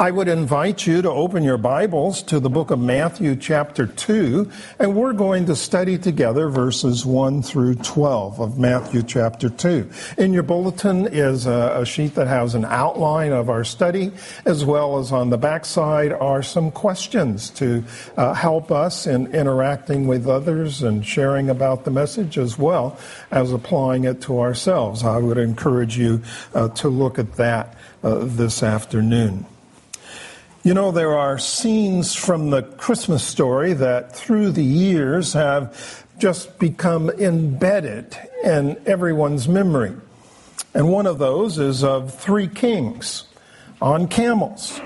I would invite you to open your Bibles to the book of Matthew, chapter 2, and we're going to study together verses 1 through 12 of Matthew, chapter 2. In your bulletin is a, sheet that has an outline of our study, as well as on the backside are some questions to uh, help us in interacting with others and sharing about the message, as well as applying it to ourselves. I would encourage you uh, to look at that uh, this afternoon. You know, there are scenes from the Christmas story that through the years have just become embedded in everyone's memory. And one of those is of three kings on camels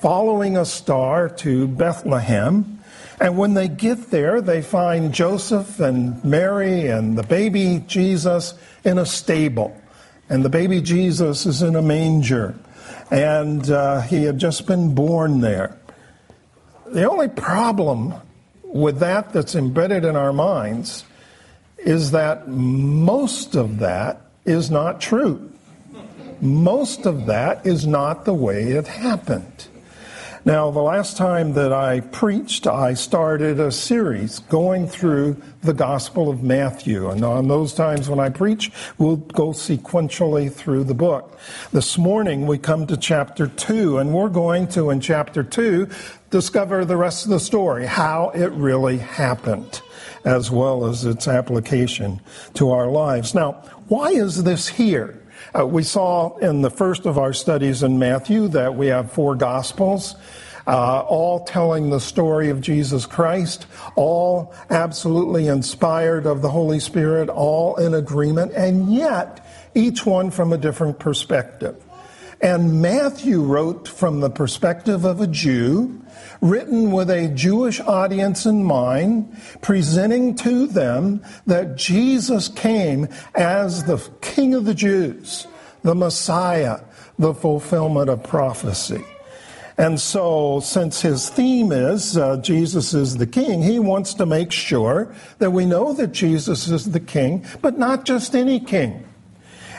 following a star to Bethlehem. And when they get there, they find Joseph and Mary and the baby Jesus in a stable. And the baby Jesus is in a manger and uh, he had just been born there. The only problem with that that's embedded in our minds is that most of that is not true. Most of that is not the way it happened. Now, the last time that I preached, I started a series going through the Gospel of Matthew. And on those times when I preach, we'll go sequentially through the book. This morning, we come to chapter 2, and we're going to, in chapter 2, discover the rest of the story, how it really happened, as well as its application to our lives. Now, why is this here? Uh, we saw in the first of our studies in Matthew that we have four Gospels. Uh, all telling the story of Jesus Christ, all absolutely inspired of the Holy Spirit, all in agreement, and yet each one from a different perspective. And Matthew wrote from the perspective of a Jew, written with a Jewish audience in mind, presenting to them that Jesus came as the King of the Jews, the Messiah, the fulfillment of prophecy. And so, since his theme is uh, Jesus is the King, he wants to make sure that we know that Jesus is the King, but not just any King.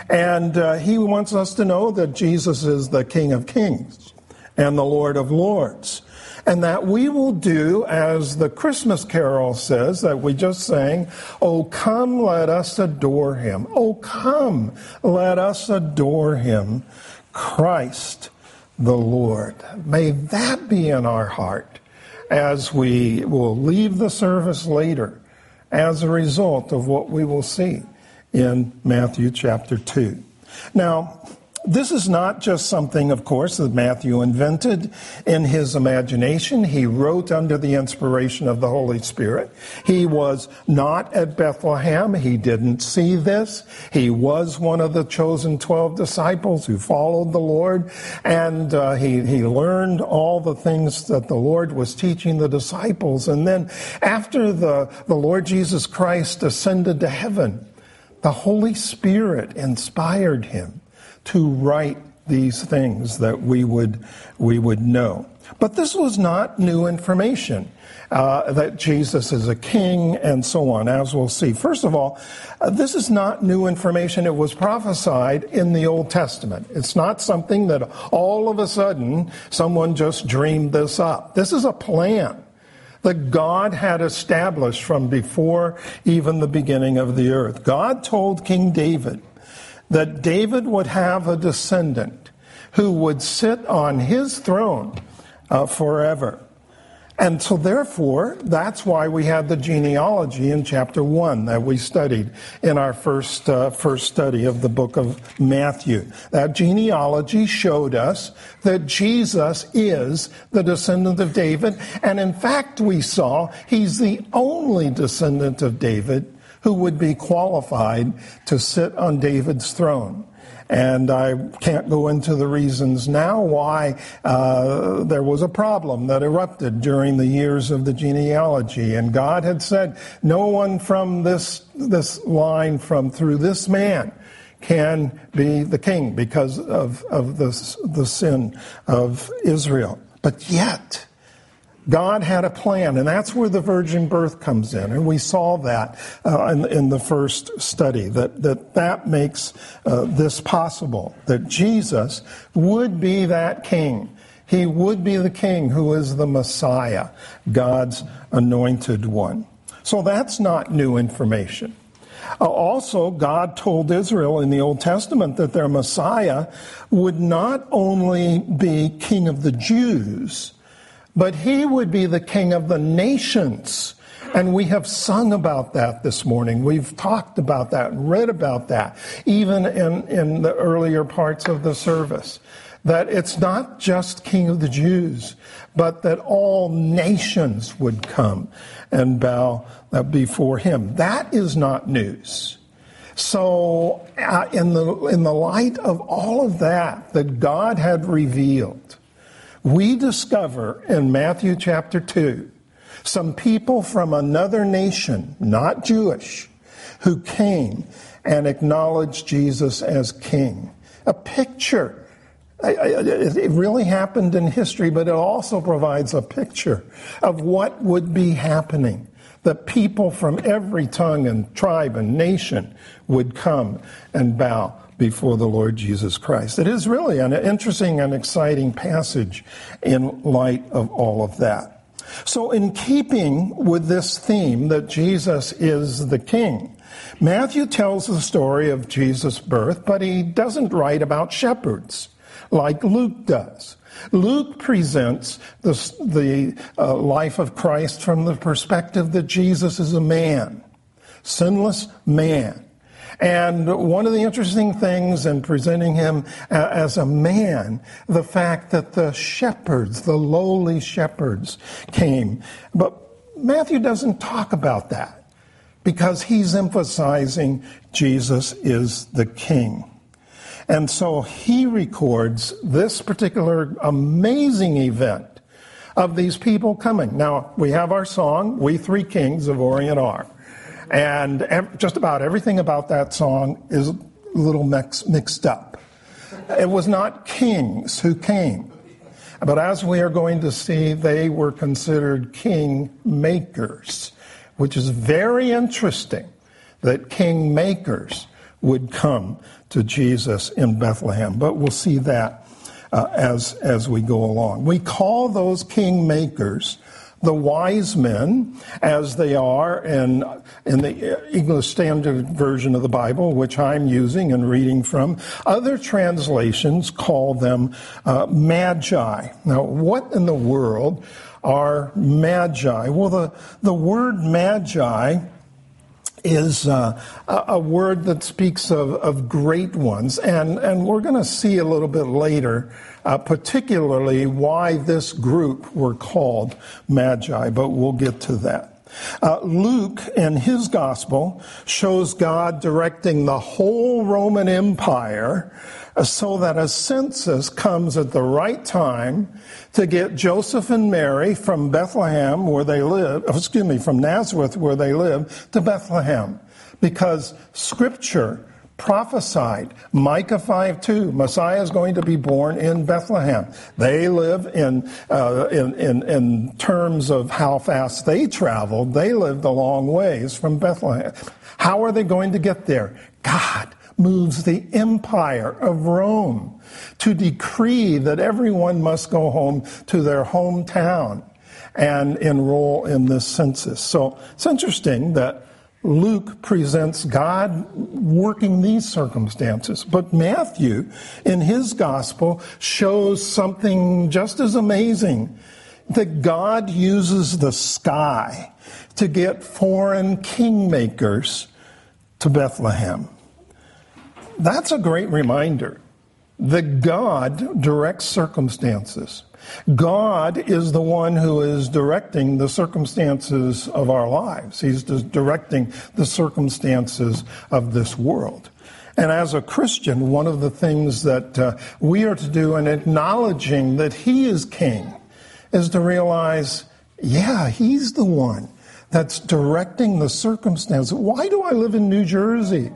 And uh, he wants us to know that Jesus is the King of Kings and the Lord of Lords and that we will do as the Christmas carol says that we just sang, Oh, come, let us adore him. Oh, come, let us adore him, Christ the Lord. May that be in our heart as we will leave the service later as a result of what we will see in Matthew chapter 2. Now, this is not just something, of course, that Matthew invented in his imagination. He wrote under the inspiration of the Holy Spirit. He was not at Bethlehem. He didn't see this. He was one of the chosen 12 disciples who followed the Lord. And uh, he, he learned all the things that the Lord was teaching the disciples. And then after the, the Lord Jesus Christ ascended to heaven, the Holy Spirit inspired him to write these things that we would, we would know. But this was not new information. Uh, that Jesus is a king and so on, as we'll see. First of all, uh, this is not new information. It was prophesied in the Old Testament. It's not something that all of a sudden someone just dreamed this up. This is a plan that God had established from before even the beginning of the earth. God told King David, that David would have a descendant who would sit on his throne uh, forever. And so, therefore, that's why we had the genealogy in chapter 1 that we studied in our first, uh, first study of the book of Matthew. That genealogy showed us that Jesus is the descendant of David. And in fact, we saw he's the only descendant of David who would be qualified to sit on David's throne. And I can't go into the reasons now why uh, there was a problem that erupted during the years of the genealogy. And God had said, no one from this, this line, from through this man, can be the king because of, of the, the sin of Israel. But yet, God had a plan, and that's where the virgin birth comes in. And we saw that uh, in, in, the first study, that that, that makes uh, this possible, that Jesus would be that king. He would be the king who is the Messiah, God's anointed one. So that's not new information. Uh, also, God told Israel in the Old Testament that their Messiah would not only be king of the Jews, but he would be the king of the nations. And we have sung about that this morning. We've talked about that, read about that, even in, in the earlier parts of the service. That it's not just King of the Jews, but that all nations would come and bow uh, before him. That is not news. So, uh, in, the, in the light of all of that that God had revealed, we discover in Matthew chapter 2 some people from another nation, not Jewish, who came and acknowledged Jesus as king. A picture. It really happened in history, but it also provides a picture of what would be happening. That people from every tongue and tribe and nation would come and bow before the Lord Jesus Christ. It is really an interesting and exciting passage in light of all of that. So, in keeping with this theme that Jesus is the King, Matthew tells the story of Jesus' birth, but he doesn't write about shepherds like Luke does. Luke presents the, the uh, life of Christ from the perspective that Jesus is a man, sinless man. And one of the interesting things in presenting him uh, as a man, the fact that the shepherds, the lowly shepherds, came. But Matthew doesn't talk about that because he's emphasizing Jesus is the king. And so he records this particular amazing event of these people coming. Now, we have our song, We Three Kings of Orient Are. And just about everything about that song is a little mix, mixed up. It was not kings who came. But as we are going to see, they were considered king makers, which is very interesting that king makers would come to Jesus in Bethlehem. But we'll see that uh, as, as we go along. We call those king makers the wise men, as they are in, in the English Standard Version of the Bible, which I'm using and reading from. Other translations call them uh, magi. Now, what in the world are magi? Well, the, the word magi is uh, a word that speaks of, of great ones. And, and we're going to see a little bit later, uh, particularly why this group were called Magi, but we'll get to that. Uh, Luke, in his gospel, shows God directing the whole Roman Empire so that a census comes at the right time to get Joseph and Mary from Bethlehem, where they live, oh, excuse me, from Nazareth, where they live, to Bethlehem. Because Scripture prophesied, Micah 5 2, Messiah is going to be born in Bethlehem. They live in, uh, in, in, in terms of how fast they traveled, they lived a long ways from Bethlehem. How are they going to get there? God moves the empire of Rome to decree that everyone must go home to their hometown and enroll in this census. So it's interesting that Luke presents God working these circumstances. But Matthew, in his gospel, shows something just as amazing that God uses the sky to get foreign kingmakers to Bethlehem. That's a great reminder that God directs circumstances. God is the one who is directing the circumstances of our lives. He's directing the circumstances of this world. And as a Christian, one of the things that uh, we are to do in acknowledging that He is King is to realize, yeah, He's the one that's directing the circumstances. Why do I live in New Jersey?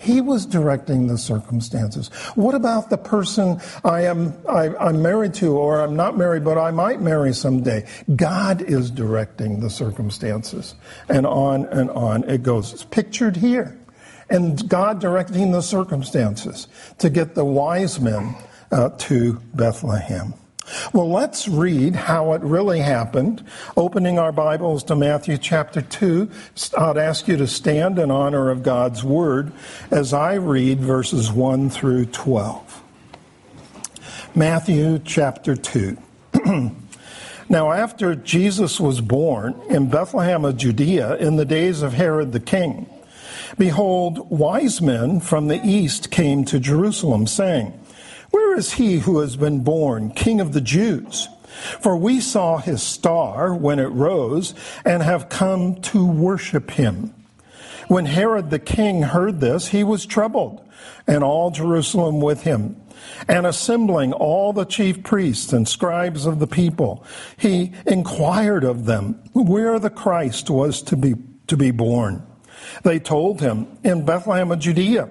He was directing the circumstances. What about the person I am I, I'm married to, or I'm not married, but I might marry someday? God is directing the circumstances, and on and on it goes. It's pictured here, and God directing the circumstances to get the wise men uh, to Bethlehem. Well, let's read how it really happened. Opening our Bibles to Matthew chapter 2, I'd ask you to stand in honor of God's Word as I read verses 1 through 12. Matthew chapter 2. now, after Jesus was born in Bethlehem of Judea in the days of Herod the king, behold, wise men from the east came to Jerusalem, saying, where is he who has been born, King of the Jews? For we saw his star when it rose and have come to worship him. When Herod the king heard this, he was troubled, and all Jerusalem with him. And assembling all the chief priests and scribes of the people, he inquired of them where the Christ was to be, to be born. They told him, In Bethlehem of Judea.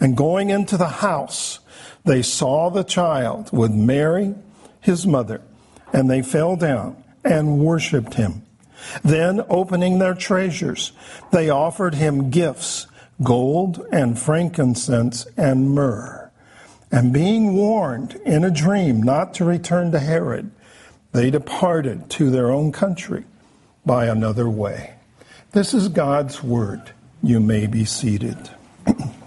And going into the house, they saw the child with Mary, his mother, and they fell down and worshiped him. Then, opening their treasures, they offered him gifts gold and frankincense and myrrh. And being warned in a dream not to return to Herod, they departed to their own country by another way. This is God's word. You may be seated.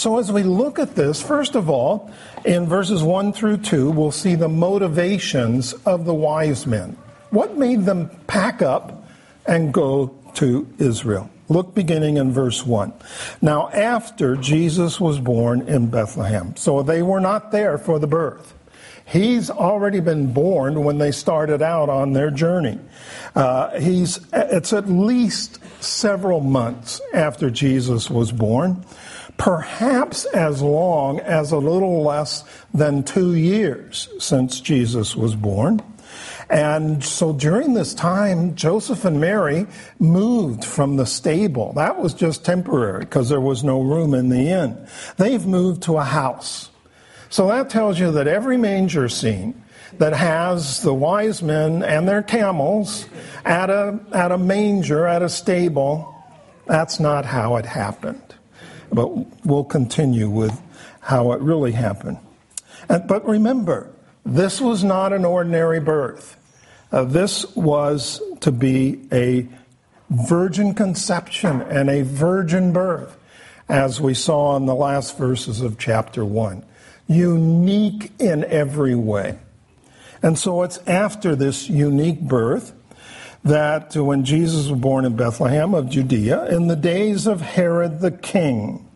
so, as we look at this, first of all, in verses 1 through 2, we'll see the motivations of the wise men. What made them pack up and go to Israel? Look beginning in verse 1. Now, after Jesus was born in Bethlehem, so they were not there for the birth. He's already been born when they started out on their journey. Uh, he's, it's at least several months after Jesus was born, perhaps as long as a little less than two years since Jesus was born. And so during this time, Joseph and Mary moved from the stable. That was just temporary because there was no room in the inn. They've moved to a house. So that tells you that every manger scene that has the wise men and their camels at a, at a manger, at a stable, that's not how it happened. But we'll continue with how it really happened. And, but remember, this was not an ordinary birth. Uh, this was to be a virgin conception and a virgin birth, as we saw in the last verses of chapter 1 unique in every way. And so it's after this unique birth that when Jesus was born in Bethlehem of Judea in the days of Herod the king.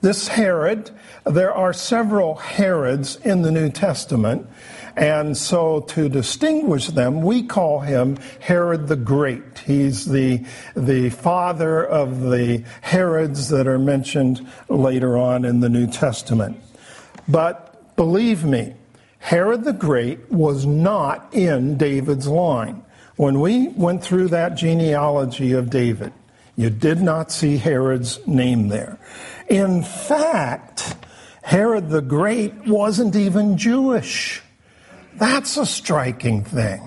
This Herod, there are several Herods in the New Testament, and so to distinguish them, we call him Herod the Great. He's the, the father of the Herods that are mentioned later on in the New Testament. But believe me, Herod the Great was not in David's line. When we went through that genealogy of David, you did not see Herod's name there. In fact, Herod the Great wasn't even Jewish. That's a striking thing.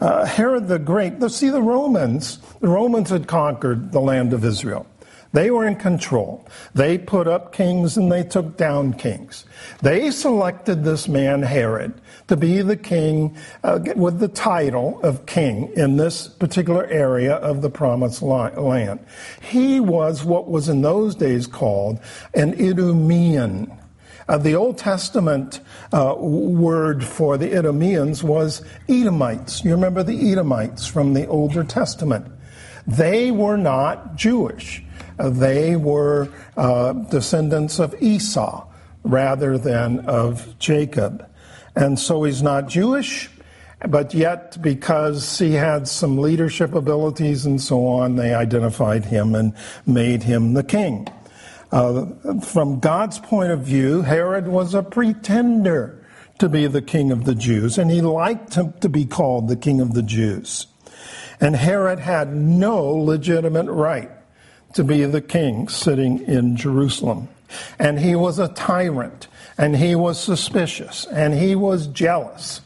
Uh, Herod the Great, see the Romans, the Romans had conquered the land of Israel. They were in control. They put up kings and they took down kings. They selected this man, Herod, to be the king uh, with the title of king in this particular area of the promised land. He was what was in those days called an Idumean. Uh, the Old Testament uh, word for the Idumeans was Edomites. You remember the Edomites from the Older Testament. They were not Jewish. Uh, they were uh, descendants of Esau rather than of Jacob. And so he's not Jewish, but yet because he had some leadership abilities and so on, they identified him and made him the king. Uh, from God's point of view, Herod was a pretender to be the king of the Jews, and he liked to, to be called the king of the Jews. And Herod had no legitimate right to be the king sitting in Jerusalem. And he was a tyrant, and he was suspicious, and he was jealous.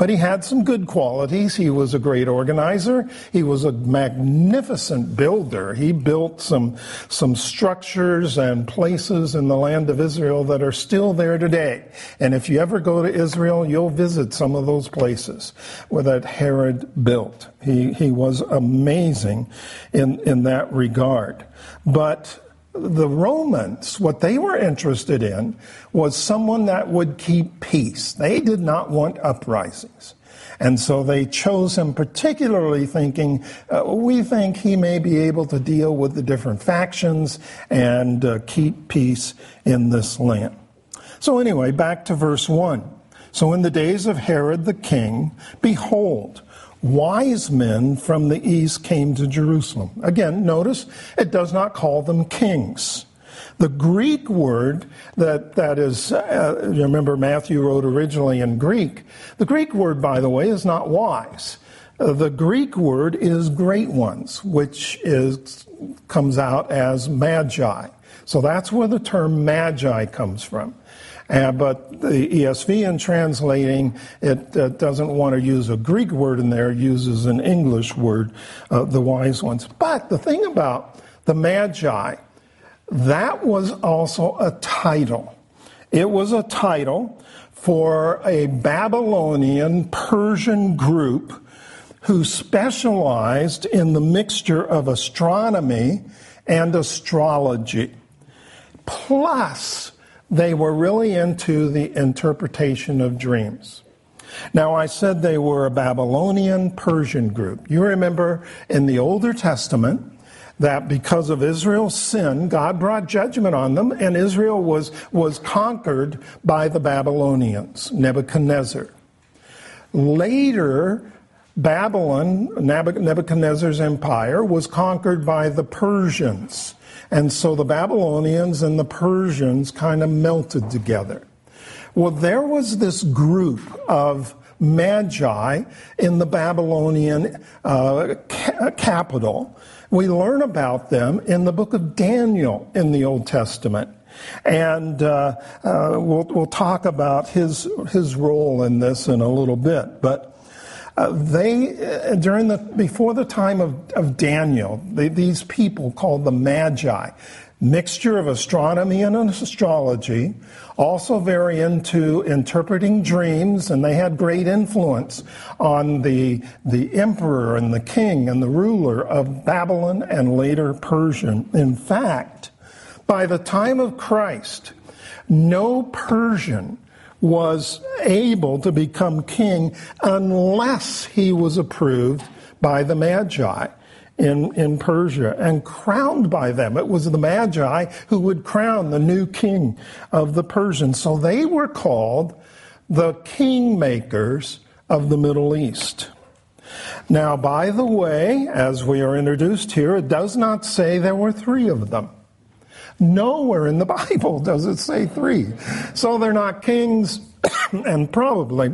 But he had some good qualities. He was a great organizer. He was a magnificent builder. He built some, some structures and places in the land of Israel that are still there today. And if you ever go to Israel, you'll visit some of those places where that Herod built. He, he was amazing in, in that regard. But the Romans, what they were interested in was someone that would keep peace. They did not want uprisings. And so they chose him particularly thinking, uh, we think he may be able to deal with the different factions and uh, keep peace in this land. So anyway, back to verse 1. So in the days of Herod the king, behold, wise men from the east came to Jerusalem. Again, notice it does not call them kings. The Greek word that, that is, uh, remember Matthew wrote originally in Greek. The Greek word, by the way, is not wise. Uh, the Greek word is great ones, which is, comes out as magi. So that's where the term magi comes from. Uh, but the ESV, in translating, it uh, doesn't want to use a Greek word in there, uses an English word, uh, the wise ones. But the thing about the Magi, that was also a title. It was a title for a Babylonian Persian group who specialized in the mixture of astronomy and astrology. Plus, they were really into the interpretation of dreams. Now, I said they were a Babylonian Persian group. You remember in the Older Testament that because of Israel's sin, God brought judgment on them, and Israel was, was conquered by the Babylonians, Nebuchadnezzar. Later, Babylon, Nebuchadnezzar's empire, was conquered by the Persians. And so the Babylonians and the Persians kind of melted together. Well, there was this group of magi in the Babylonian uh, ca- capital. We learn about them in the book of Daniel in the Old Testament. And uh, uh, we'll, we'll talk about his, his role in this in a little bit. But uh, they, uh, during the, before the time of, of Daniel, they, these people called the Magi, mixture of astronomy and astrology, also very into interpreting dreams, and they had great influence on the, the emperor and the king and the ruler of Babylon and later Persian. In fact, by the time of Christ, no Persian was able to become king unless he was approved by the Magi in, in Persia and crowned by them. It was the Magi who would crown the new king of the Persians. So they were called the kingmakers of the Middle East. Now, by the way, as we are introduced here, it does not say there were three of them. Nowhere in the Bible does it say three. So they're not kings and probably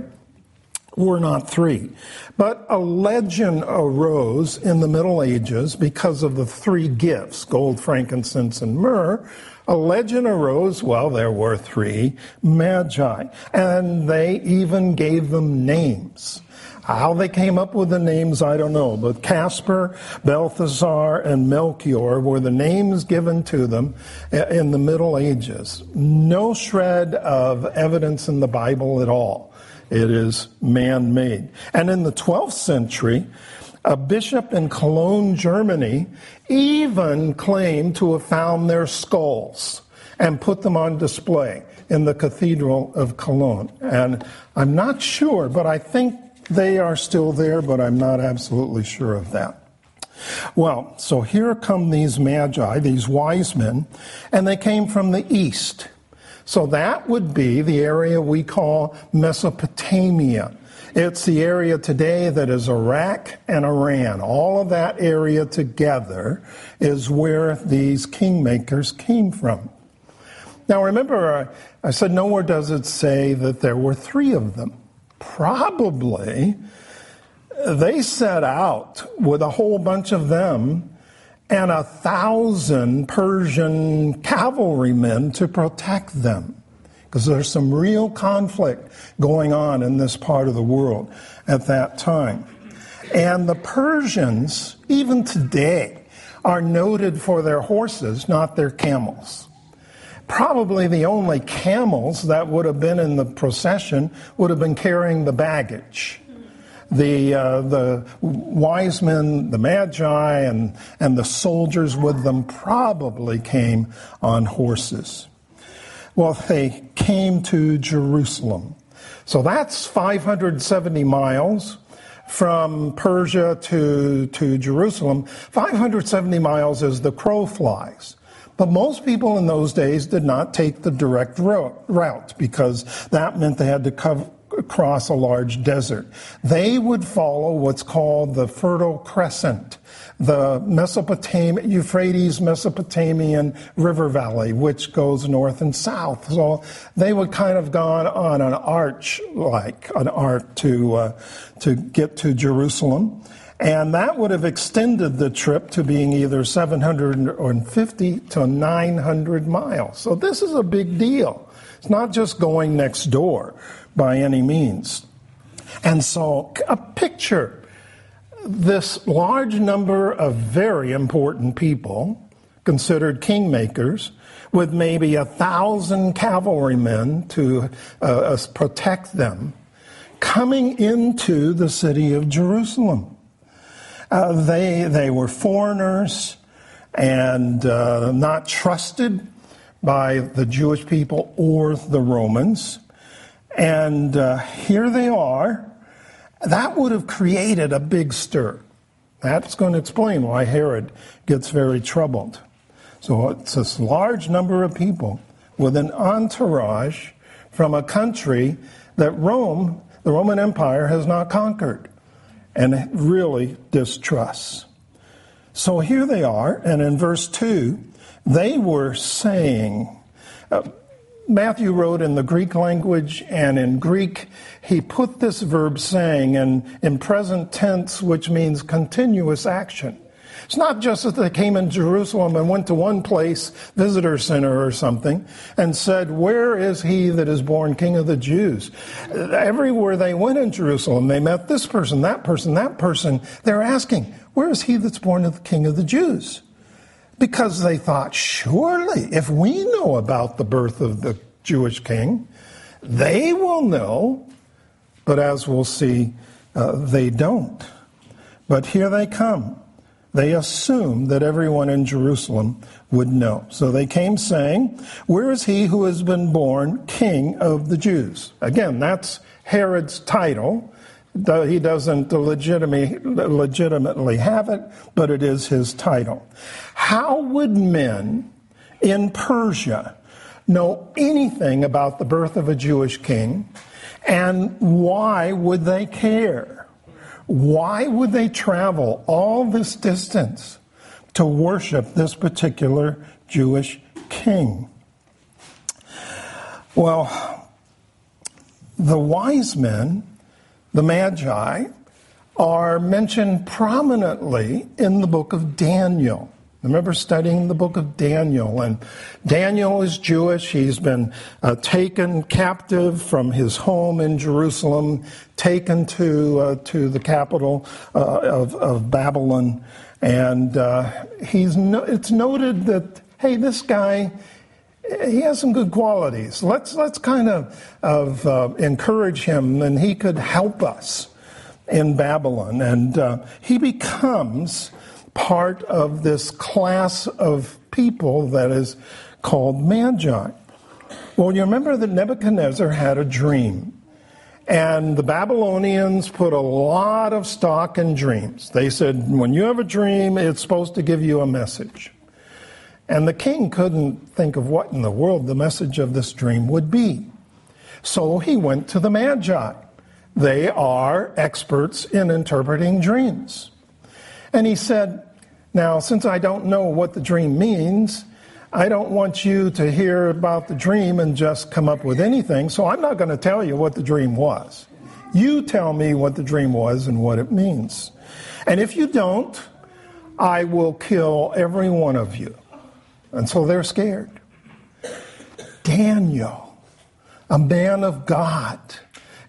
were not three. But a legend arose in the Middle Ages because of the three gifts gold, frankincense, and myrrh. A legend arose, well, there were three magi, and they even gave them names. How they came up with the names, I don't know, but Caspar, Balthazar, and Melchior were the names given to them in the Middle Ages. No shred of evidence in the Bible at all. It is man made. And in the 12th century, a bishop in Cologne, Germany, even claimed to have found their skulls and put them on display. in the Cathedral of Cologne. And I'm not sure, but I think they are still there, but I'm not absolutely sure of that. Well, so here come these magi, these wise men, and they came from the east. So that would be the area we call Mesopotamia. It's the area today that is Iraq and Iran. All of that area together is where these kingmakers came from. Now remember, I said nowhere does it say that there were three of them. Probably they set out with a whole bunch of them and a thousand Persian cavalrymen to protect them. Because there's some real conflict going on in this part of the world at that time. And the Persians, even today, are noted for their horses, not their camels. Probably the only camels that would have been in the procession would have been carrying the baggage the, uh, the wise men, the magi, and, and the soldiers with them probably came on horses. Well, they came to Jerusalem. So that's 570 miles from Persia to, to Jerusalem. 570 miles as the crow flies. But most people in those days did not take the direct route because that meant they had to cover, across a large desert. They would follow what's called the Fertile Crescent, the Euphrates Mesopotamian river valley, which goes north and south. So they would kind of gone on an arch, like an arc to, uh, to get to Jerusalem. And that would have extended the trip to being either 750 to 900 miles. So this is a big deal. It's not just going next door by any means. And so, a picture this large number of very important people, considered kingmakers, with maybe a thousand cavalrymen to uh, uh, protect them, coming into the city of Jerusalem. Uh, they, they were foreigners and uh, not trusted by the Jewish people or the Romans. And uh, here they are. That would have created a big stir. That's going to explain why Herod gets very troubled. So it's this large number of people with an entourage from a country that Rome, the Roman Empire, has not conquered and really distrusts. So here they are, and in verse 2, they were saying, uh, Matthew wrote in the Greek language, and in Greek, he put this verb saying in, in present tense, which means continuous action. It's not just that they came in Jerusalem and went to one place, visitor center or something, and said, Where is he that is born king of the Jews? Everywhere they went in Jerusalem, they met this person, that person, that person. They're asking, Where is he that's born of the king of the Jews? because they thought, surely, if we know about the birth of the Jewish king, they will know. But as we'll see, uh, they don't. But here they come. They assume that everyone in Jerusalem would know. So they came saying, Where is he who has been born king of the Jews? Again, that's Herod's title he doesn't legitimately have it, but it is his title. How would men in Persia know anything about the birth of a Jewish king, and why would they care? Why would they travel all this distance to worship this particular Jewish king? Well, the wise men the Magi, are mentioned prominently in the book of Daniel. I remember studying the book of Daniel, and Daniel is Jewish. He's been uh, taken captive from his home in Jerusalem, taken to uh, to the capital uh, of, of Babylon, and uh, he's no, it's noted that hey, this guy he has some good qualities. Let's let's kind of of uh, encourage him, and he could help us in Babylon. And uh, he becomes part of this class of people that is called magi. Well, you remember that Nebuchadnezzar had a dream. And the Babylonians put a lot of stock in dreams. They said, when you have a dream, it's supposed to give you a message. And the king couldn't think of what in the world the message of this dream would be. So he went to the Magi. They are experts in interpreting dreams. And he said, Now, since I don't know what the dream means, I don't want you to hear about the dream and just come up with anything, so I'm not going to tell you what the dream was. You tell me what the dream was and what it means. And if you don't, I will kill every one of you. And so they're scared. Daniel, a man of God,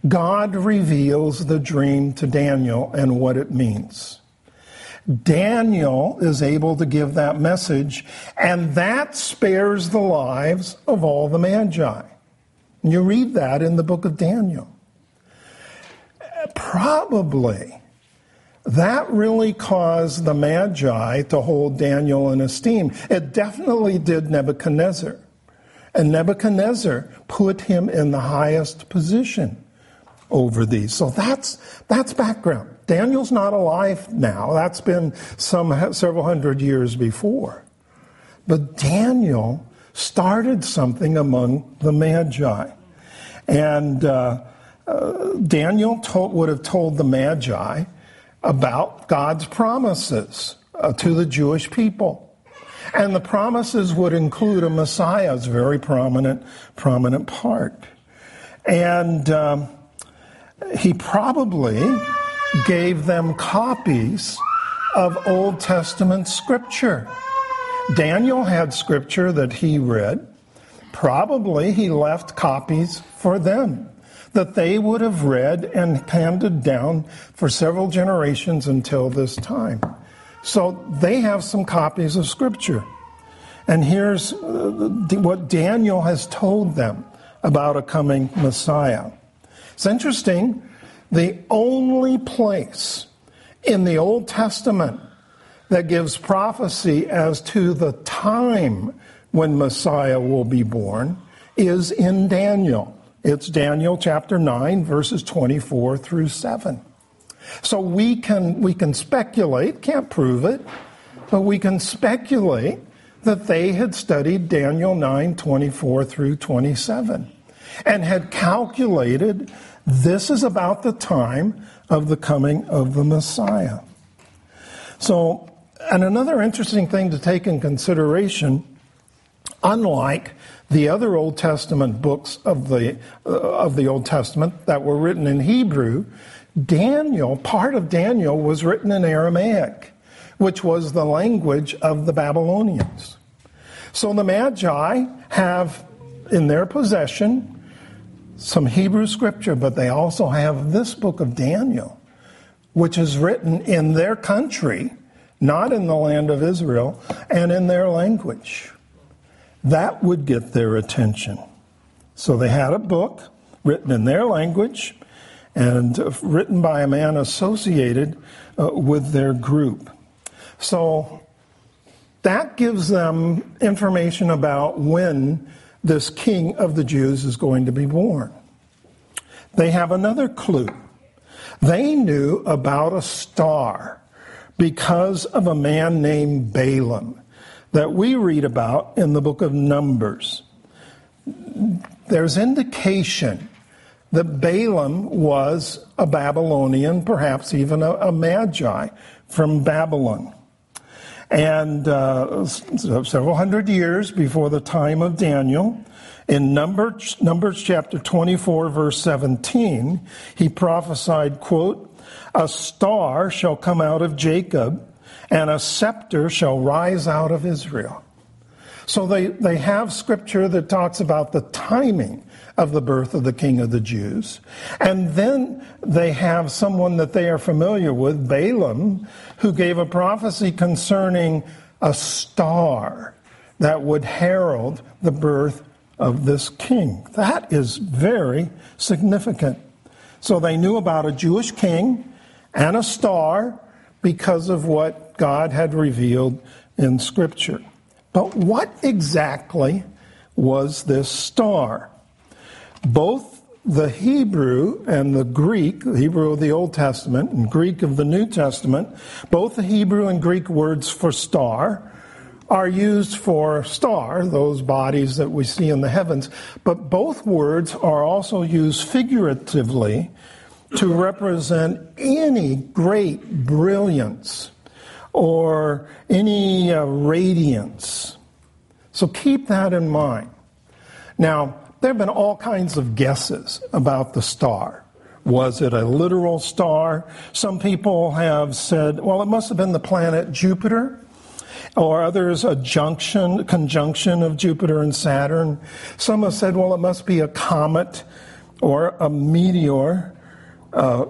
God reveals the dream to Daniel and what it means. Daniel is able to give that message, and that spares the lives of all the Magi. And you read that in the book of Daniel. Probably that really caused the Magi to hold Daniel in esteem. It definitely did Nebuchadnezzar. And Nebuchadnezzar put him in the highest position over these. So that's, that's background. Daniel's not alive now. That's been some several hundred years before. But Daniel started something among the Magi. And uh, uh, Daniel told, would have told the Magi about God's promises uh, to the Jewish people. And the promises would include a Messiah's very prominent, prominent part. And um, he probably gave them copies of Old Testament scripture. Daniel had scripture that he read. Probably he left copies for them that they would have read and handed down for several generations until this time. So they have some copies of scripture. And here's uh, what Daniel has told them about a coming Messiah. It's interesting the only place in the Old Testament that gives prophecy as to the time when Messiah will be born is in Daniel. It's Daniel chapter 9, verses 24 through 7. So we can, we can speculate, can't prove it, but we can speculate that they had studied Daniel 9, 24 through 27 and had calculated this is about the time of the coming of the Messiah. So, and another interesting thing to take in consideration, unlike the other Old Testament books of the, uh, of the Old Testament that were written in Hebrew, Daniel, part of Daniel was written in Aramaic, which was the language of the Babylonians. So the Magi have in their possession some Hebrew scripture, but they also have this book of Daniel, which is written in their country, not in the land of Israel, and in their language. That would get their attention. So they had a book written in their language and written by a man associated uh, with their group. So that gives them information about when this king of the Jews is going to be born. They have another clue. They knew about a star because of a man named Balaam that we read about in the book of Numbers. There's indication that Balaam was a Babylonian, perhaps even a, a Magi from Babylon. And uh, several hundred years before the time of Daniel, in Numbers, Numbers chapter 24, verse 17, he prophesied, quote, A star shall come out of Jacob, and a scepter shall rise out of Israel. So they, they have scripture that talks about the timing of the birth of the King of the Jews. And then they have someone that they are familiar with, Balaam, who gave a prophecy concerning a star that would herald the birth of this king. That is very significant. So they knew about a Jewish king and a star because of what God had revealed in Scripture. But what exactly was this star. Both the Hebrew and the Greek, the Hebrew of the Old Testament and Greek of the New Testament, both the Hebrew and Greek words for star are used for star, those bodies that we see in the heavens, but both words are also used figuratively to represent any great brilliance or any uh, radiance. So keep that in mind. Now, there have been all kinds of guesses about the star. Was it a literal star? Some people have said, well, it must have been the planet Jupiter or others a junction, conjunction of Jupiter and Saturn. Some have said, well, it must be a comet or a meteor. Uh,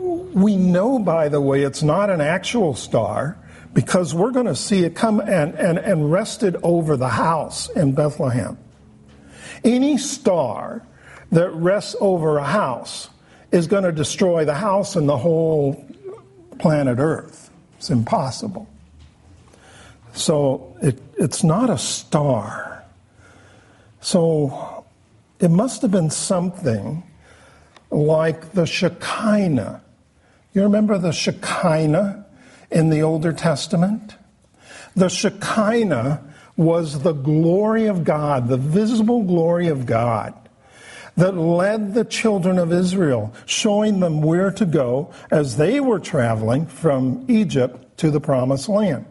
we know, by the way, it's not an actual star because we're going to see it come and, and, and rested over the house in Bethlehem. Any star that rests over a house is going to destroy the house and the whole planet Earth. It's impossible. So it, it's not a star. So it must have been something like the Shekinah. You remember the Shekinah in the Older Testament? The Shekinah was the glory of God, the visible glory of God that led the children of Israel, showing them where to go as they were traveling from Egypt to the promised land.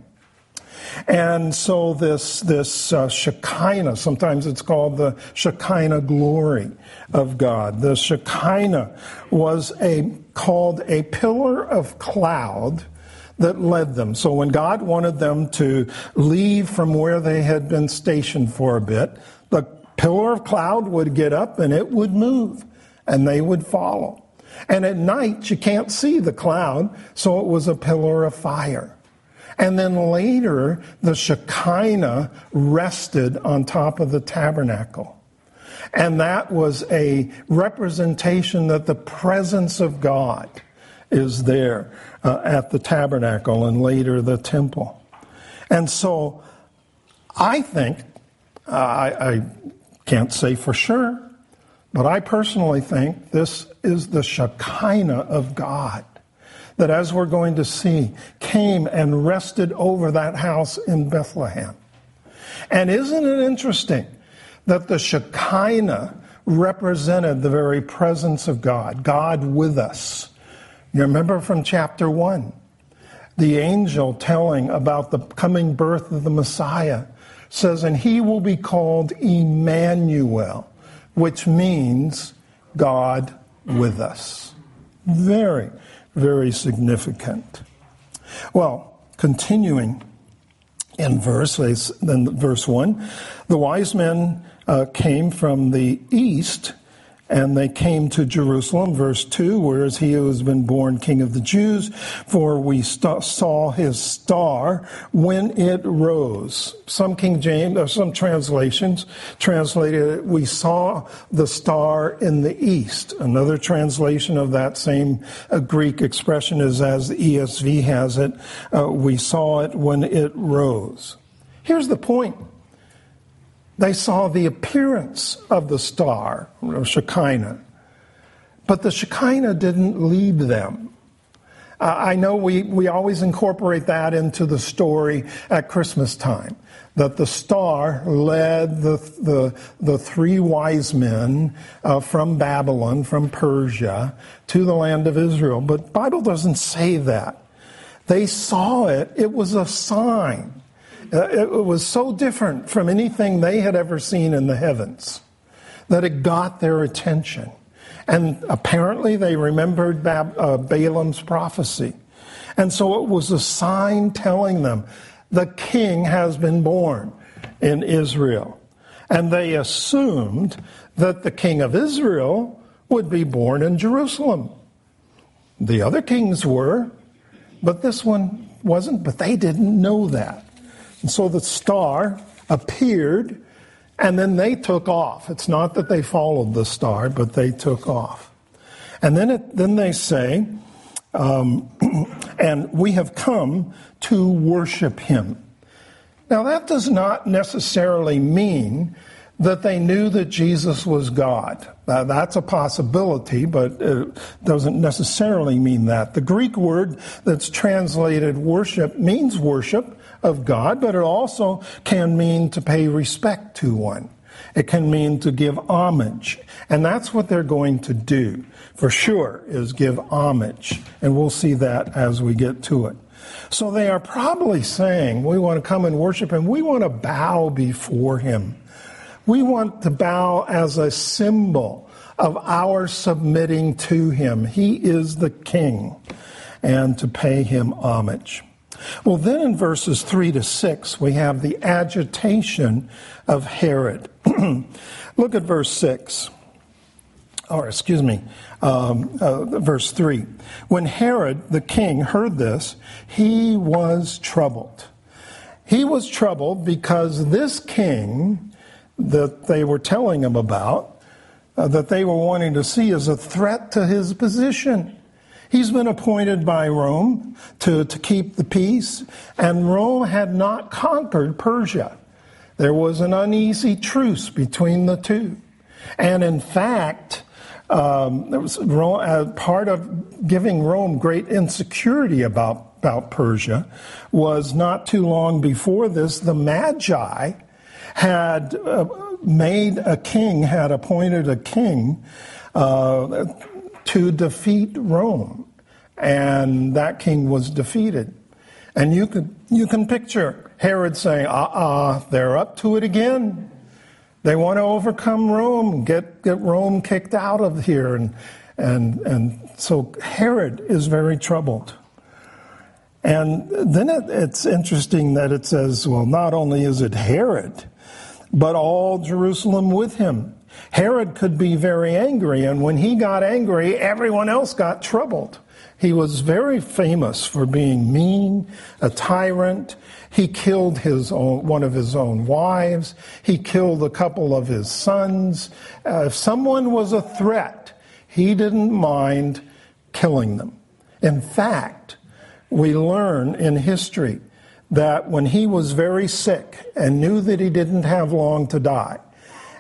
And so this, this uh, Shekinah, sometimes it's called the Shekinah glory of God. The Shekinah was a, called a pillar of cloud that led them. So when God wanted them to leave from where they had been stationed for a bit, the pillar of cloud would get up and it would move and they would follow. And at night, you can't see the cloud, so it was a pillar of fire. And then later, the Shekinah rested on top of the tabernacle. And that was a representation that the presence of God is there uh, at the tabernacle and later the temple. And so I think, uh, I, I can't say for sure, but I personally think this is the Shekinah of God that, as we're going to see, came and rested over that house in Bethlehem. And isn't it interesting that the Shekinah represented the very presence of God, God with us? You remember from chapter 1, the angel telling about the coming birth of the Messiah says, And he will be called Emmanuel, which means God with us. Very, very significant. Well, continuing in verse, then verse 1, the wise men uh, came from the east and they came to Jerusalem, verse 2, whereas he who has been born king of the Jews, for we st- saw his star when it rose. Some King James, or some translations translated it, we saw the star in the east. Another translation of that same uh, Greek expression is as the ESV has it, uh, we saw it when it rose. Here's the point. They saw the appearance of the star, Shekinah, but the Shekinah didn't lead them. Uh, I know we, we always incorporate that into the story at Christmas time, that the star led the, the, the three wise men uh, from Babylon, from Persia, to the land of Israel. But Bible doesn't say that. They saw it. It was a sign. Uh, it was so different from anything they had ever seen in the heavens that it got their attention. And apparently they remembered uh, Balaam's prophecy. And so it was a sign telling them the king has been born in Israel. And they assumed that the king of Israel would be born in Jerusalem. The other kings were, but this one wasn't, but they didn't know that. And so the star appeared, and then they took off. It's not that they followed the star, but they took off. And then, it, then they say, um, and we have come to worship him. Now, that does not necessarily mean that they knew that Jesus was God. That's a possibility, but it doesn't necessarily mean that. The Greek word that's translated worship means worship of God, but it also can mean to pay respect to one. It can mean to give homage. And that's what they're going to do, for sure, is give homage. And we'll see that as we get to it. So they are probably saying, we want to come and worship him. We want to bow before him. We want to bow as a symbol of our submitting to him. He is the king, and to pay him homage. Well, then in verses 3 to 6, we have the agitation of Herod. Look at verse 6 or excuse me, um, uh, verse 3. When Herod the king heard this, he was troubled. He was troubled because this king that they were telling him about, uh, that they were wanting to see as a threat to his position. He's been appointed by Rome to, to keep the peace, and Rome had not conquered Persia. There was an uneasy truce between the two. And in fact, um, was Rome, uh, part of giving Rome great insecurity about, about Persia was not too long before this, the Magi had uh, made a king, had appointed a king uh, to defeat Rome. And that king was defeated. And you can, you can picture Herod saying, uh uh-uh, uh, they're up to it again. They want to overcome Rome, get, get Rome kicked out of here. And, and, and so Herod is very troubled. And then it, it's interesting that it says, well, not only is it Herod, but all Jerusalem with him. Herod could be very angry, and when he got angry, everyone else got troubled. He was very famous for being mean, a tyrant. He killed his own, one of his own wives. He killed a couple of his sons. Uh, if someone was a threat, he didn't mind killing them. In fact, we learn in history that when he was very sick and knew that he didn't have long to die,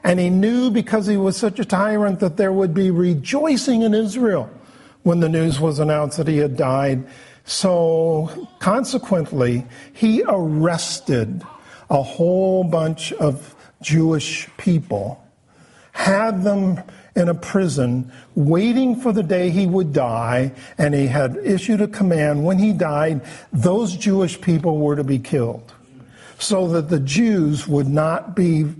and he knew because he was such a tyrant that there would be rejoicing in Israel when the news was announced that he had died. So consequently, he arrested a whole bunch of Jewish people, had them in a prison, waiting for the day he would die, and he had issued a command when he died, those Jewish people were to be killed. So that the Jews would not be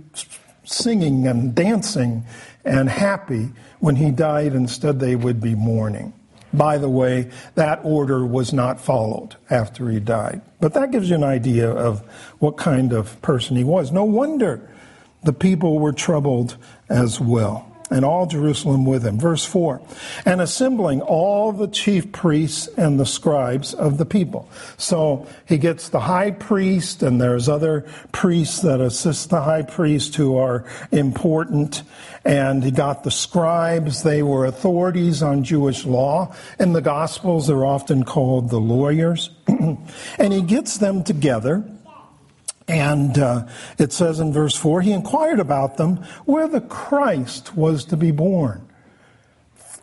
singing and dancing and happy when he died. Instead, they would be mourning. By the way, that order was not followed after he died. But that gives you an idea of what kind of person he was. No wonder the people were troubled as well and all Jerusalem with him. Verse 4 And assembling all the chief priests and the scribes of the people. So he gets the high priest, and there's other priests that assist the high priest who are important. And he got the scribes, they were authorities on Jewish law. In the Gospels, they're often called the lawyers. and he gets them together and uh, it says in verse 4 he inquired about them where the Christ was to be born.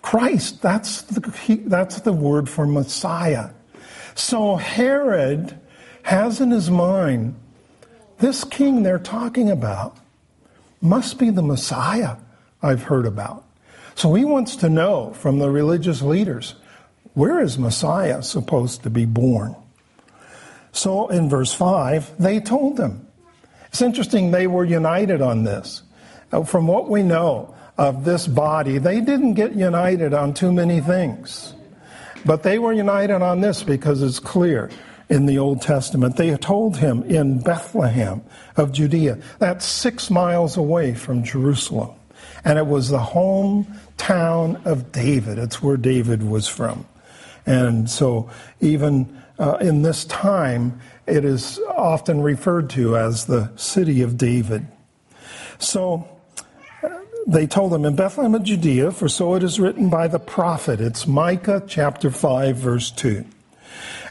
Christ, that's the, he, that's the word for Messiah. So Herod has in his mind this king they're talking about must be the Messiah I've heard about. So he wants to know from the religious leaders where is Messiah supposed to be born? So in verse 5, they told them. It's interesting, they were united on this. From what we know of this body, they didn't get united on too many things. But they were united on this because it's clear in the Old Testament. They told him in Bethlehem of Judea, that's six miles away from Jerusalem. And it was the hometown of David. It's where David was from. And so even uh, in this time, it is often referred to as the city of David. So uh, they told him in Bethlehem of Judea, for so it is written by the prophet. It's Micah chapter 5, verse 2.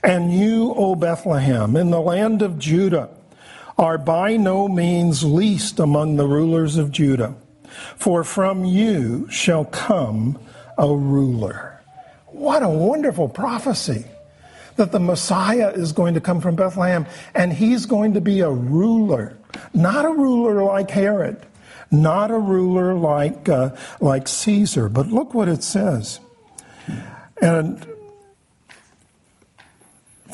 And you, O Bethlehem, in the land of Judah, are by no means least among the rulers of Judah, for from you shall come a ruler. What a wonderful prophecy that the Messiah is going to come from Bethlehem and he's going to be a ruler, not a ruler like Herod, not a ruler like, uh, like Caesar. But look what it says. And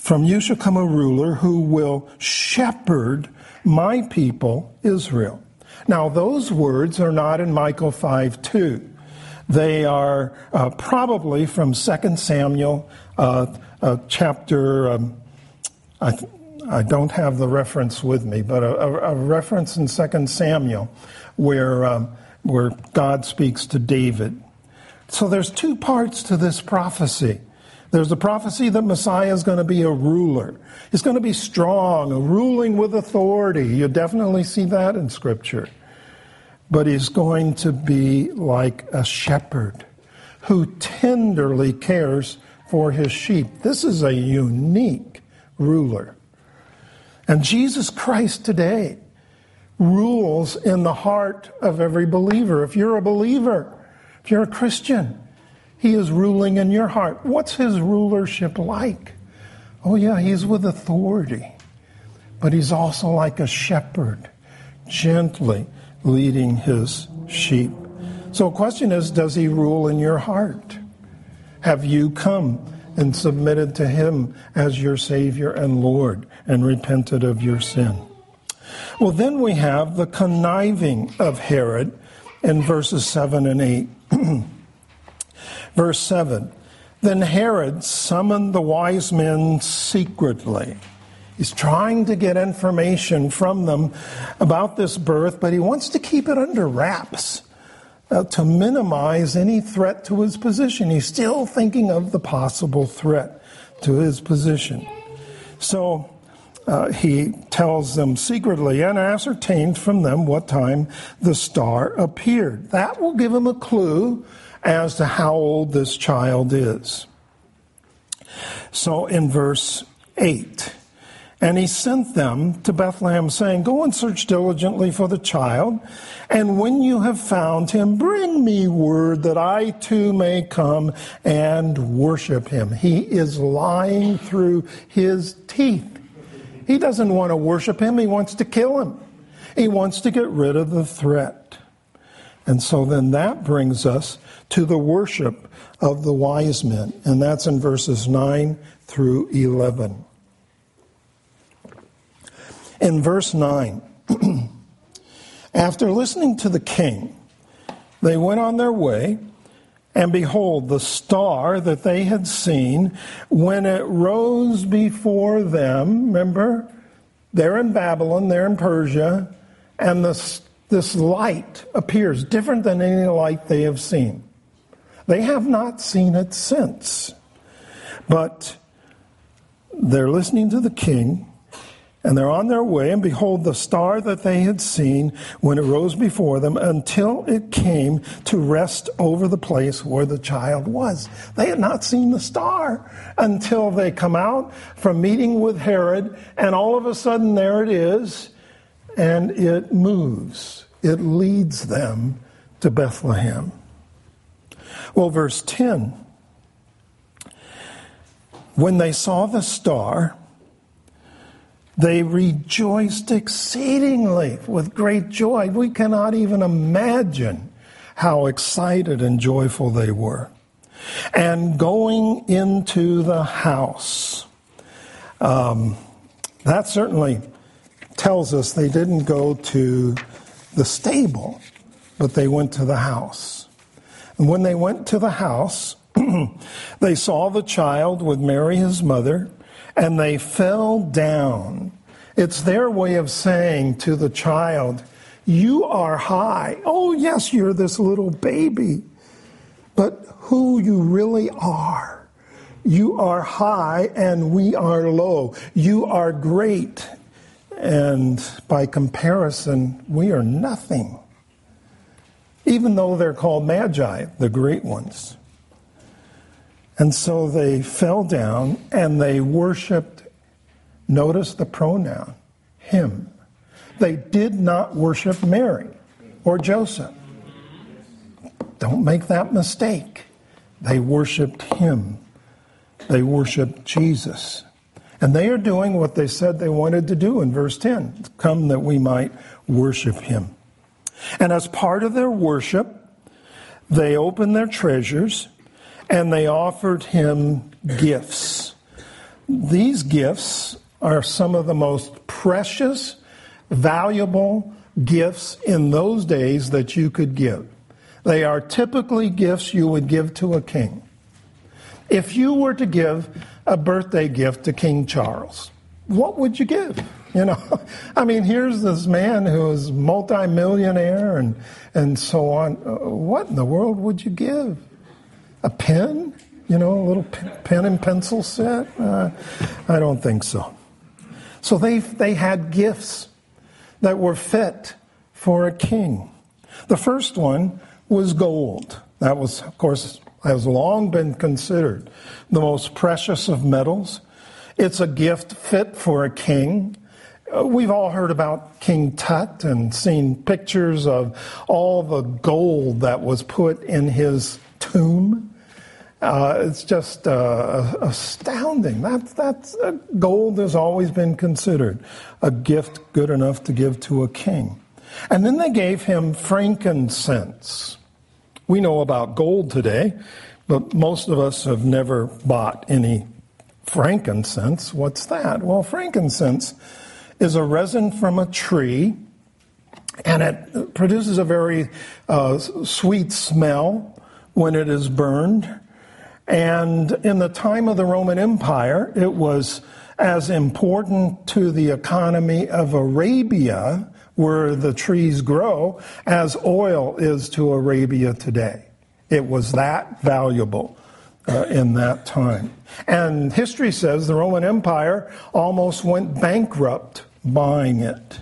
from you shall come a ruler who will shepherd my people Israel. Now, those words are not in Micah 5 2. They are uh, probably from 2 Samuel uh, chapter, um, I, th- I, don't have the reference with me, but a, a, a reference in 2 Samuel where, um, where God speaks to David. So there's two parts to this prophecy. There's a prophecy that Messiah is going to be a ruler. He's going to be strong, ruling with authority. You definitely see that in Scripture. But he's going to be like a shepherd who tenderly cares for his sheep. This is a unique ruler. And Jesus Christ today rules in the heart of every believer. If you're a believer, if you're a Christian, he is ruling in your heart. What's his rulership like? Oh, yeah, he's with authority, but he's also like a shepherd, gently leading his sheep. So, the question is Does he rule in your heart? Have you come and submitted to him as your Savior and Lord and repented of your sin? Well, then we have the conniving of Herod in verses 7 and 8. Verse 7 Then Herod summoned the wise men secretly. He's trying to get information from them about this birth, but he wants to keep it under wraps uh, to minimize any threat to his position. He's still thinking of the possible threat to his position. So uh, he tells them secretly and ascertained from them what time the star appeared. That will give him a clue as to how old this child is. So in verse 8, and he sent them to Bethlehem, saying, Go and search diligently for the child, and when you have found him, bring me word that I too may come and worship him. He is lying through his teeth. He doesn't want to worship him, he wants to kill him. He wants to get rid of the threat. And so then that brings us to the worship of the wise men, and that's in verses 9 through 11. In verse 9, after listening to the king, they went on their way, and behold, the star that they had seen, when it rose before them, remember, they're in Babylon, they're in Persia, and this, this light appears different than any light they have seen. They have not seen it since. But they're listening to the king, and they're on their way, and behold, the star that they had seen when it rose before them until it came to rest over the place where the child was. They had not seen the star until they come out from meeting with Herod, and all of a sudden there it is, and it moves. It leads them to Bethlehem. Well, verse 10 when they saw the star, they rejoiced exceedingly with great joy. We cannot even imagine how excited and joyful they were. And going into the house, um, that certainly tells us they didn't go to the stable, but they went to the house. And when they went to the house, they saw the child with Mary, his mother, and they fell down. It's their way of saying to the child, You are high. Oh, yes, you're this little baby. But who you really are. You are high and we are low. You are great. And by comparison, we are nothing even though they're called magi, the great ones. And so they fell down and they worshiped, notice the pronoun, him. They did not worship Mary or Joseph. Don't make that mistake. They worshiped him. They worshiped Jesus. And they are doing what they said they wanted to do in verse 10 come that we might worship him. And as part of their worship, they opened their treasures and they offered him gifts. These gifts are some of the most precious, valuable gifts in those days that you could give. They are typically gifts you would give to a king. If you were to give a birthday gift to King Charles, what would you give? You know, I mean, here's this man who is multimillionaire and and so on. Uh, what in the world would you give? A pen? You know, a little pen and pencil set? Uh, I don't think so. So they they had gifts that were fit for a king. The first one was gold. That was, of course, has long been considered the most precious of metals. It's a gift fit for a king. Uh, we've all heard about King Tut and seen pictures of all the gold that was put in his tomb. Uh, it's just uh, astounding. That, that's, uh, gold has always been considered a gift good enough to give to a king. And then they gave him frankincense. We know about gold today, but most of us have never bought any frankincense. What's that? Well, frankincense is a resin from a tree, and it produces a very uh, sweet smell when it is burned. And in the time of the Roman Empire, it was as important to the economy of Arabia, where the trees grow, as oil is to Arabia today. It was that valuable uh, in that time. And history says the Roman Empire almost went bankrupt buying it.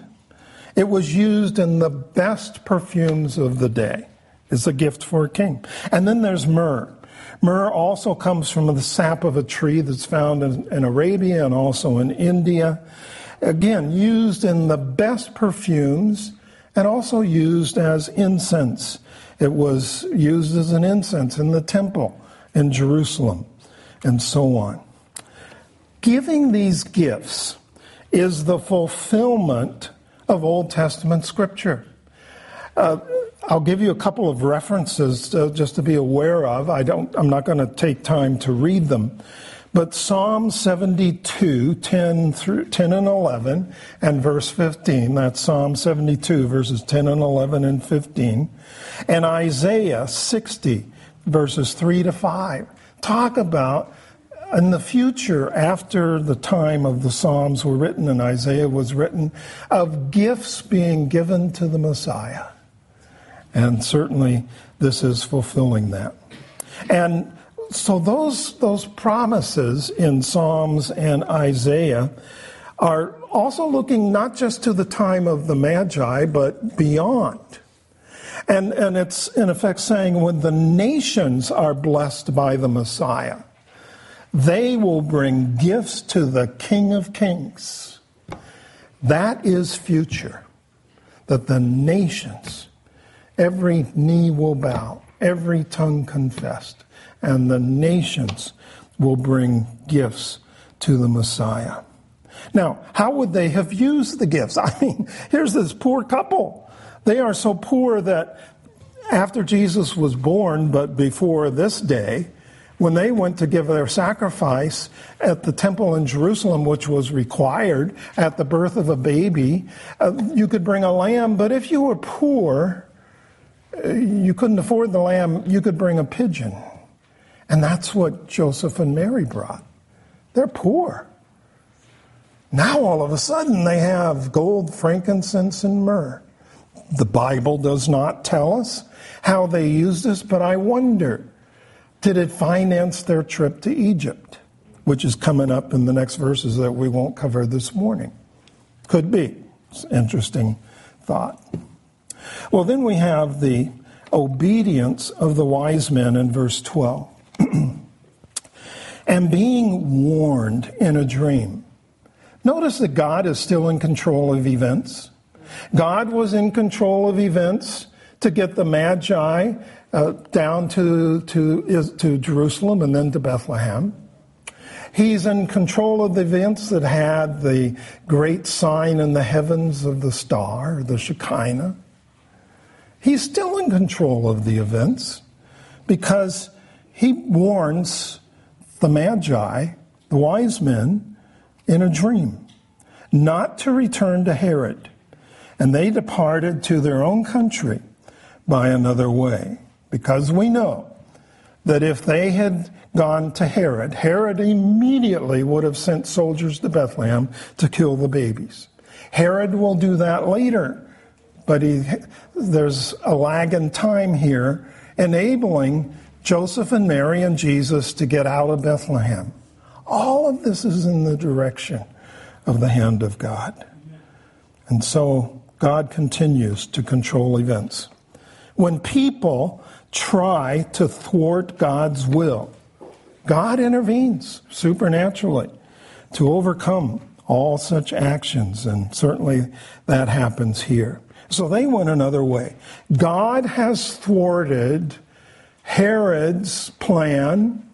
It was used in the best perfumes of the day. It's a gift for a king. And then there's myrrh. Myrrh also comes from the sap of a tree that's found in, in Arabia and also in India. Again, used in the best perfumes and also used as incense. It was used as an incense in the temple in Jerusalem and so on. Giving these gifts is the fulfillment of Old Testament scripture. Uh, I'll give you a couple of references to, just to be aware of. I don't, I'm not going to take time to read them. But Psalm 72, 10, through, 10 and 11, and verse 15, that's Psalm 72, verses 10 and 11 and 15, and Isaiah 60, verses 3 to 5, talk about uh, in the future, after the time of the Psalms were written and Isaiah was written, of gifts being given to the Messiah. And certainly this is fulfilling that. And so those, those promises in Psalms and Isaiah are also looking not just to the time of the Magi, but beyond. And, and it's in effect saying when the nations are blessed by the Messiah, they will bring gifts to the King of Kings. That is future. That the nations, every knee will bow, every tongue confessed and the nations will bring gifts to the Messiah. Now, how would they have used the gifts? I mean, here's this poor couple. They are so poor that after Jesus was born, but before this day, when they went to give their sacrifice at the temple in Jerusalem, which was required at the birth of a baby, uh, you could bring a lamb, but if you were poor, you couldn't afford the lamb, you could bring a pigeon. And that's what Joseph and Mary brought. They're poor. Now all of a sudden they have gold, frankincense, and myrrh. The Bible does not tell us how they used this, but I wonder did it finance their trip to Egypt, which is coming up in the next verses that we won't cover this morning? Could be. It's an interesting thought. Well, then we have the obedience of the wise men in verse 12. and being warned in a dream. Notice that God is still in control of events. God was in control of events to get the Magi uh, down to, to, to Jerusalem and then to Bethlehem. He's in control of the events that had the great sign in the heavens of the star, the Shekinah. He's still in control of the events because he warns the Magi, the wise men, in a dream not to return to Herod. And they departed to their own country by another way because we know that if they had gone to Herod, Herod immediately would have sent soldiers to Bethlehem to kill the babies. Herod will do that later, but he, there's a lag in time here enabling Joseph and Mary and Jesus to get out of Bethlehem. All of this is in the direction of the hand of God. And so God continues to control events. When people try to thwart God's will, God intervenes supernaturally to overcome all such actions, and certainly that happens here. So they went another way. God has thwarted Herod's plan,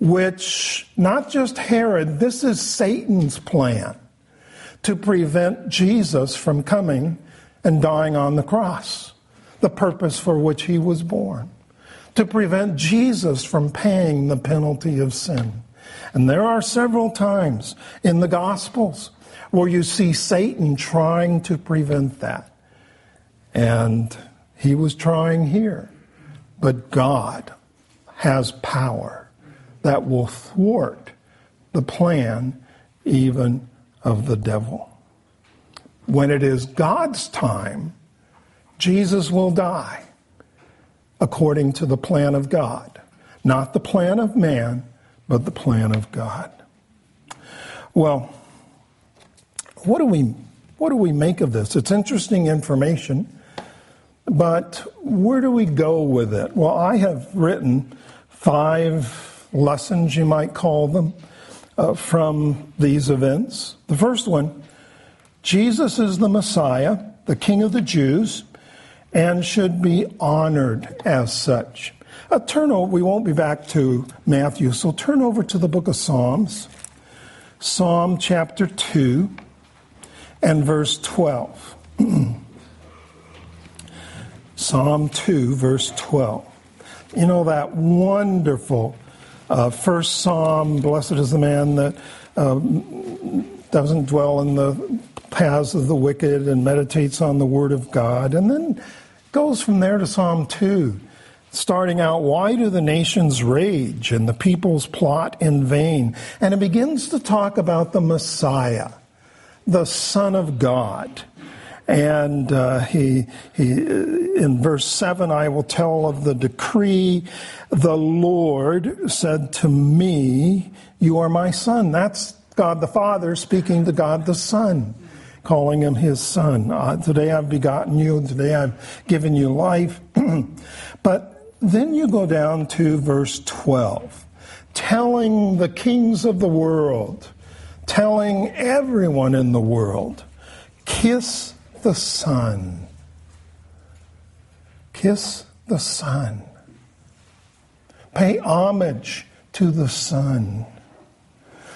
which, not just Herod, this is Satan's plan to prevent Jesus from coming and dying on the cross, the purpose for which he was born to prevent Jesus from paying the penalty of sin. And there are several times in the Gospels where you see Satan trying to prevent that. And he was trying here. But God has power that will thwart the plan even of the devil. When it is God's time, Jesus will die according to the plan of God. Not the plan of man, but the plan of God. Well, what do we what do we make of this? It's interesting information, but where do we go with it? Well, I have written five lessons, you might call them, uh, from these events. The first one Jesus is the Messiah, the King of the Jews and should be honored as such. Uh, turn over, we won't be back to Matthew, so turn over to the book of Psalms, Psalm chapter 2 and verse 12. Psalm 2, verse 12. You know that wonderful uh, first psalm, Blessed is the man that uh, doesn't dwell in the paths of the wicked and meditates on the word of God. And then goes from there to Psalm 2, starting out, Why do the nations rage and the peoples plot in vain? And it begins to talk about the Messiah, the Son of God. And uh, he, he, in verse 7, I will tell of the decree. The Lord said to me, You are my son. That's God the Father speaking to God the Son calling him his son. Uh, today I've begotten you, today I've given you life. but then you go down to verse 12, telling the kings of the world, telling everyone in the world, kiss the son. Kiss the son. Pay homage to the son.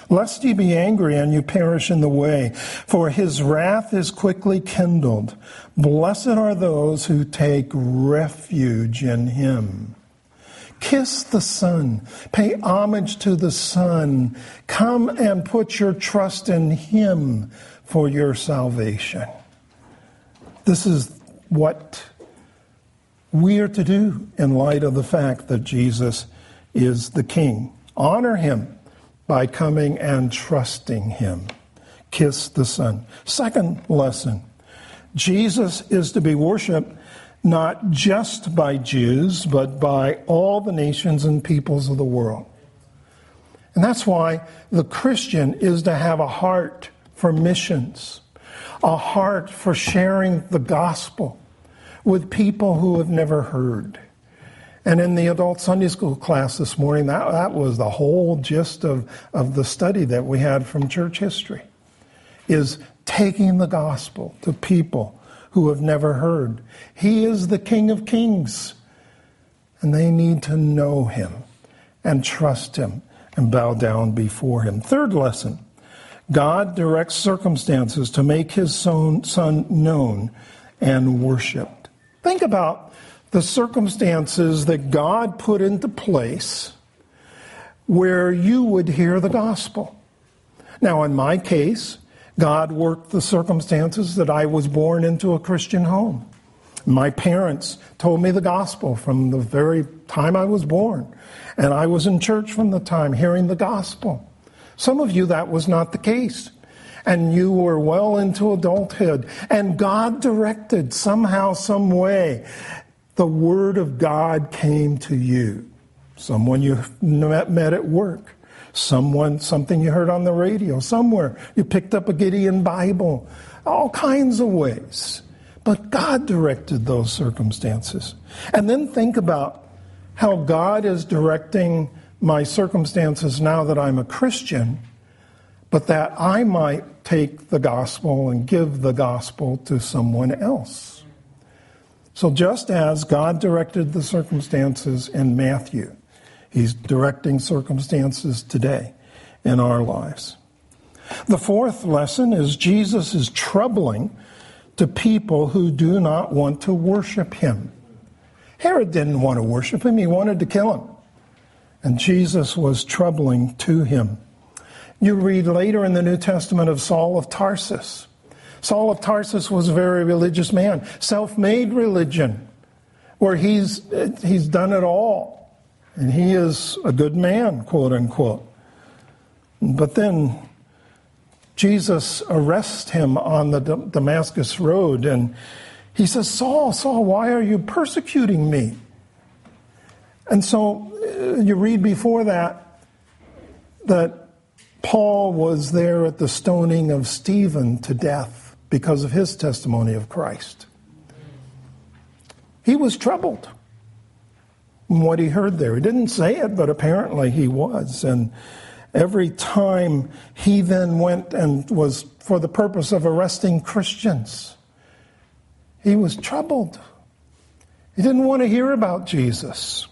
lest ye be angry and you perish in the way, for his wrath is quickly kindled. Blessed are those who take refuge in him. Kiss the son. Pay homage to the son. Come and put your trust in Him for your salvation. This is what we are to do in light of the fact that Jesus is the King. Honor Him by coming and trusting Him. Kiss the Son. Second lesson Jesus is to be worshiped not just by Jews, but by all the nations and peoples of the world. And that's why the Christian is to have a heart for missions, a heart for sharing the gospel with people who have never heard. And in the adult Sunday school class this morning, that, that was the whole gist of, of the study that we had from church history, is taking the gospel to people who have never heard. He is the King of Kings. And they need to know him and trust him and bow down before him. Third lesson God directs circumstances to make his son, known and worshiped. Think about the circumstances that God put into place where you would hear the gospel. Now, in my case, God worked the circumstances that I was born into a Christian home. My parents told me the gospel from the very time I was born. And I was in church from the time hearing the gospel. Some of you, that was not the case. And you were well into adulthood. And God directed somehow, some way, the word of God came to you. Someone you met, at work. Someone, something you heard on the radio. Somewhere you picked up a Gideon Bible. All kinds of ways. But God directed those circumstances. And then think about how God is directing my circumstances now that I'm a Christian, but that I might take the gospel and give the gospel to someone else. So just as God directed the circumstances in Matthew, He's directing circumstances today in our lives. The fourth lesson is Jesus is troubling to people who do not want to worship him. Herod didn't want to worship him, he wanted to kill him. And Jesus was troubling to him. You read later in the New Testament of Saul of Tarsus. Saul of Tarsus was a very religious man, self made religion, where he's, he's done it all. And he is a good man, quote unquote. But then Jesus arrests him on the Damascus Road and he says, Saul, Saul, why are you persecuting me? And so uh, you read before that that Paul was there at the stoning of Stephen to death because of his testimony of Christ. He was troubled in what he heard there. He didn't say it, but apparently he was. And every time he then went and was for the purpose of arresting Christians, he was troubled. He didn't want to hear about Jesus.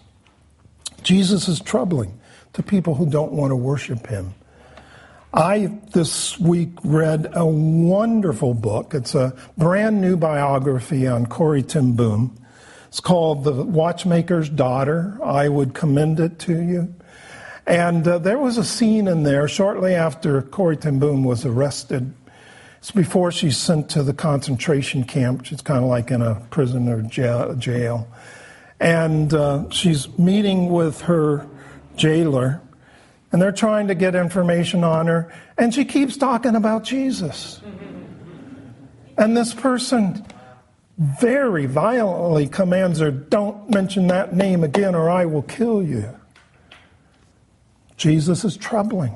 Jesus is troubling to people who don't want to worship him. I this week read a wonderful book. It's a brand new biography on Corrie ten Boom. It's called The Watchmaker's Daughter. I would commend it to you. And uh, there was a scene in there shortly after Corrie ten Boom was arrested. It's before she's sent to the concentration camp. She's kind of like in a prison or jail. And uh, she's meeting with her jailer, and they're trying to get information on her, and she keeps talking about Jesus. And this person very violently commands her, Don't mention that name again or I will kill you. Jesus is troubling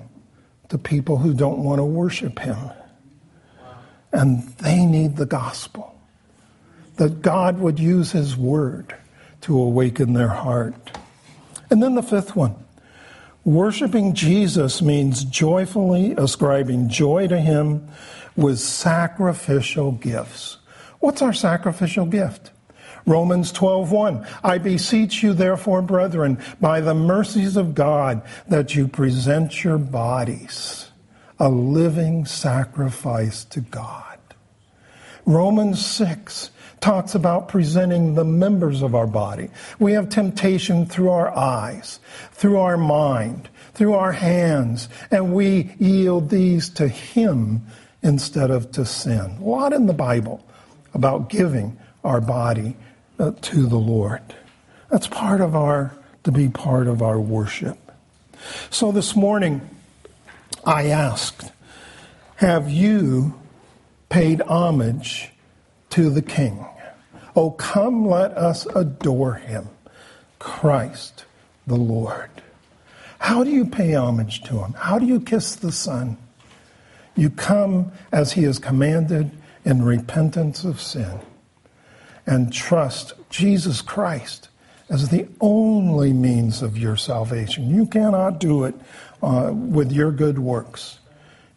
to people who don't want to worship him. And they need the gospel. That God would use his word to awaken their heart. And then the fifth one worshiping Jesus means joyfully ascribing joy to him with sacrificial gifts. What's our sacrificial gift? Romans 12:1 I beseech you therefore brethren by the mercies of God that you present your bodies a living sacrifice to God. Romans 6 talks about presenting the members of our body. We have temptation through our eyes, through our mind, through our hands, and we yield these to him instead of to sin. A lot in the Bible about giving our body uh, to the Lord. That's part of our, to be part of our worship. So this morning, I asked, have you paid homage to the King? Oh, come, let us adore him, Christ the Lord. How do you pay homage to him? How do you kiss the Son? You come as he has commanded in repentance of sin and trust Jesus Christ as the only means of your salvation. You cannot do it uh, with your good works.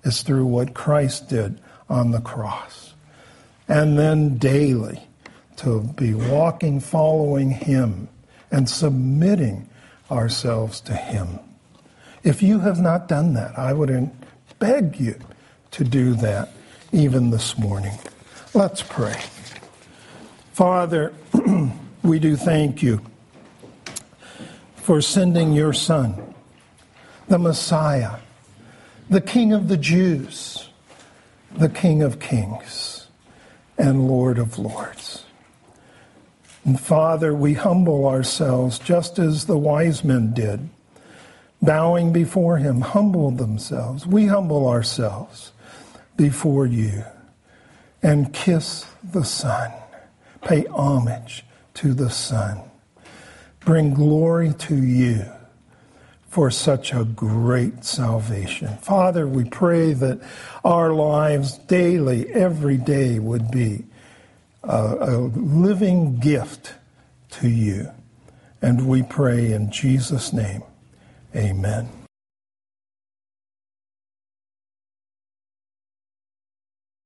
It's through what Christ did on the cross. And then daily to be walking, following Him, and submitting ourselves to Him. If you have not done that, I would beg you to do that even this morning. Let's pray. Father, we do thank you for sending your Son, the Messiah, the King of the Jews, the King of Kings, and Lord of Lords. And Father, we humble ourselves just as the wise men did, bowing before him, humbled themselves. We humble ourselves before you and kiss the Son Pay homage to the Son. Bring glory to you for such a great salvation. Father, we pray that our lives daily, every day, would be a, a living gift to you. And we pray in Jesus' name, amen.